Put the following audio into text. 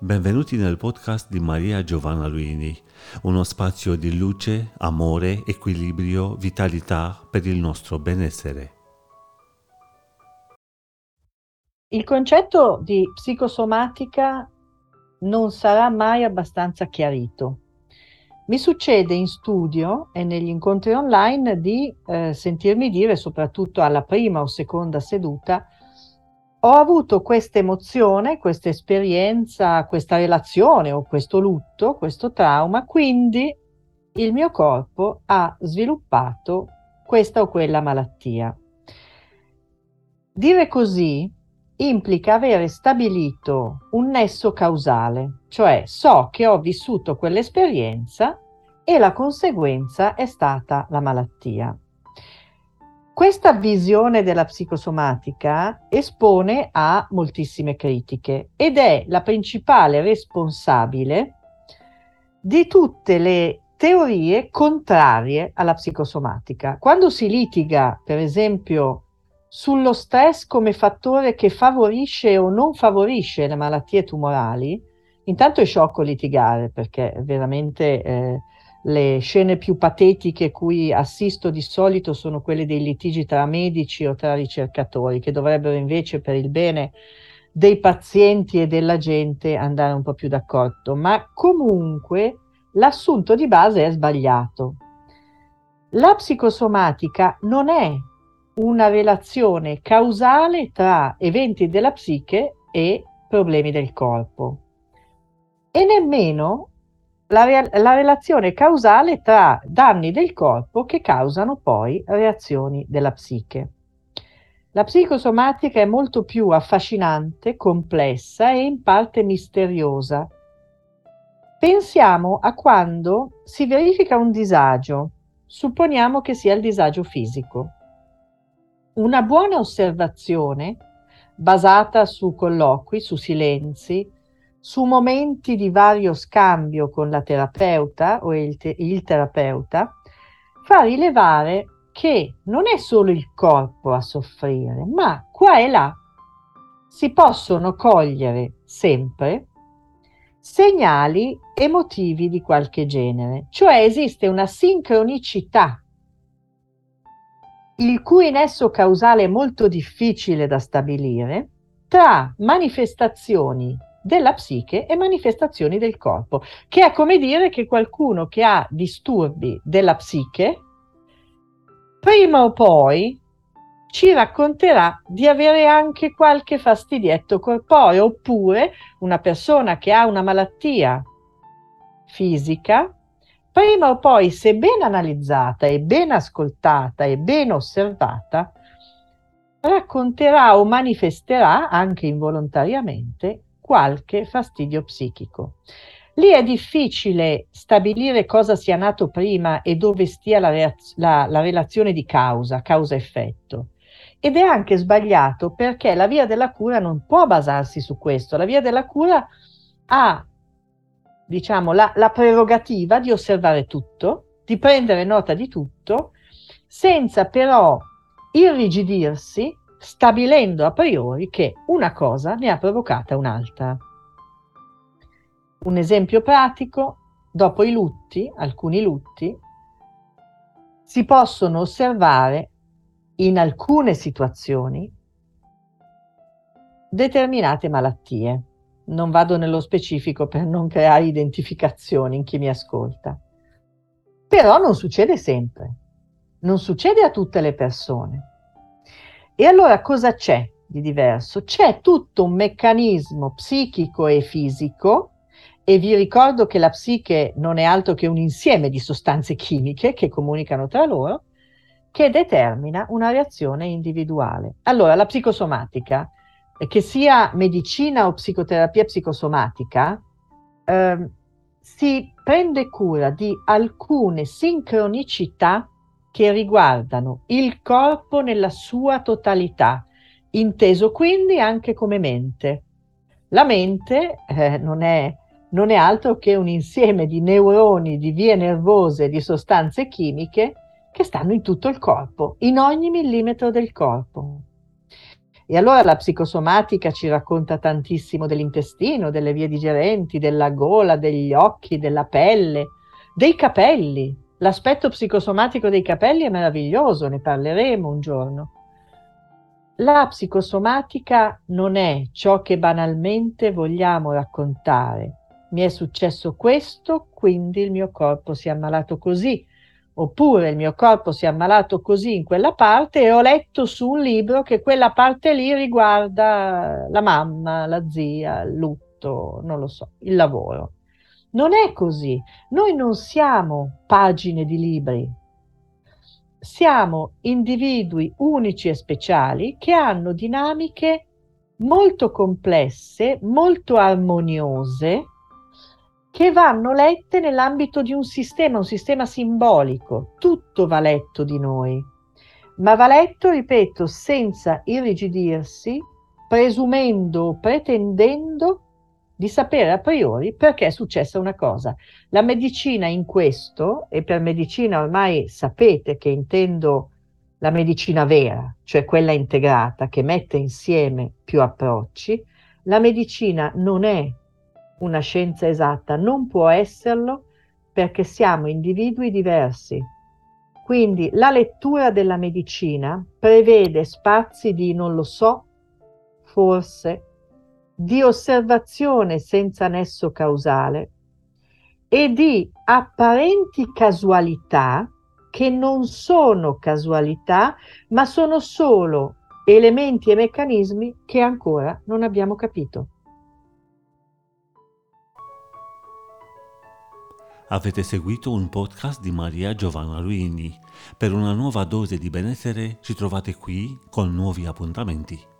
Benvenuti nel podcast di Maria Giovanna Luini, uno spazio di luce, amore, equilibrio, vitalità per il nostro benessere. Il concetto di psicosomatica non sarà mai abbastanza chiarito. Mi succede in studio e negli incontri online di eh, sentirmi dire, soprattutto alla prima o seconda seduta, ho avuto questa emozione, questa esperienza, questa relazione o questo lutto, questo trauma, quindi il mio corpo ha sviluppato questa o quella malattia. Dire così implica avere stabilito un nesso causale, cioè so che ho vissuto quell'esperienza e la conseguenza è stata la malattia. Questa visione della psicosomatica espone a moltissime critiche ed è la principale responsabile di tutte le teorie contrarie alla psicosomatica. Quando si litiga, per esempio, sullo stress come fattore che favorisce o non favorisce le malattie tumorali, intanto è sciocco litigare perché veramente eh, le scene più patetiche cui assisto di solito sono quelle dei litigi tra medici o tra ricercatori, che dovrebbero invece per il bene dei pazienti e della gente andare un po' più d'accordo. Ma comunque l'assunto di base è sbagliato. La psicosomatica non è una relazione causale tra eventi della psiche e problemi del corpo e nemmeno la, la, relazione causale tra danni del corpo che causano poi reazioni della psiche. La psicosomatica è molto più affascinante, complessa e in parte misteriosa. Pensiamo a quando si verifica un disagio, supponiamo che sia il disagio fisico una buona osservazione basata su colloqui, su silenzi, su momenti di vario scambio con la terapeuta o il, te- il terapeuta, fa rilevare che non è solo il corpo a soffrire, ma qua e là si possono cogliere sempre segnali emotivi di qualche genere, cioè esiste una sincronicità il cui nesso causale è molto difficile da stabilire, tra manifestazioni della psiche e manifestazioni del corpo, che è come dire che qualcuno che ha disturbi della psiche, prima o poi ci racconterà di avere anche qualche fastidietto corporeo, oppure una persona che ha una malattia fisica prima o poi, se ben analizzata e ben ascoltata e ben osservata, racconterà o manifesterà anche involontariamente qualche fastidio psichico. Lì è difficile stabilire cosa sia nato prima e dove stia la, reaz- la, la relazione di causa, causa-effetto. Ed è anche sbagliato perché la via della cura non può basarsi su questo. La via della cura ha diciamo, la, la prerogativa di osservare tutto, di prendere nota di tutto, senza però irrigidirsi, stabilendo a priori che una cosa ne ha provocata un'altra. Un esempio pratico, dopo i lutti, alcuni lutti, si possono osservare in alcune situazioni determinate malattie. Non vado nello specifico per non creare identificazioni in chi mi ascolta. Però non succede sempre, non succede a tutte le persone. E allora cosa c'è di diverso? C'è tutto un meccanismo psichico e fisico e vi ricordo che la psiche non è altro che un insieme di sostanze chimiche che comunicano tra loro, che determina una reazione individuale. Allora, la psicosomatica che sia medicina o psicoterapia psicosomatica, eh, si prende cura di alcune sincronicità che riguardano il corpo nella sua totalità, inteso quindi anche come mente. La mente eh, non, è, non è altro che un insieme di neuroni, di vie nervose, di sostanze chimiche che stanno in tutto il corpo, in ogni millimetro del corpo. E allora la psicosomatica ci racconta tantissimo dell'intestino, delle vie digerenti, della gola, degli occhi, della pelle, dei capelli. L'aspetto psicosomatico dei capelli è meraviglioso, ne parleremo un giorno. La psicosomatica non è ciò che banalmente vogliamo raccontare. Mi è successo questo, quindi il mio corpo si è ammalato così, oppure il mio corpo si è ammalato così in quella parte e ho letto su un libro che quella parte lì riguarda la mamma, la zia, il lutto, non lo so, il lavoro. Non è così. Noi non siamo pagine di libri, siamo individui unici e speciali che hanno dinamiche molto complesse, molto armoniose, che vanno lette nell'ambito di un sistema, un sistema simbolico. Tutto va letto di noi, ma va letto, ripeto, senza irrigidirsi, presumendo, pretendendo di sapere a priori perché è successa una cosa. La medicina in questo, e per medicina ormai sapete che intendo la medicina vera, cioè quella integrata che mette insieme più approcci, la medicina non è una scienza esatta, non può esserlo perché siamo individui diversi. Quindi la lettura della medicina prevede spazi di non lo so, forse, di osservazione senza nesso causale e di apparenti casualità che non sono casualità, ma sono solo elementi e meccanismi che ancora non abbiamo capito. Avete seguito un podcast di Maria Giovanna Luini. Per una nuova dose di benessere ci trovate qui con nuovi appuntamenti.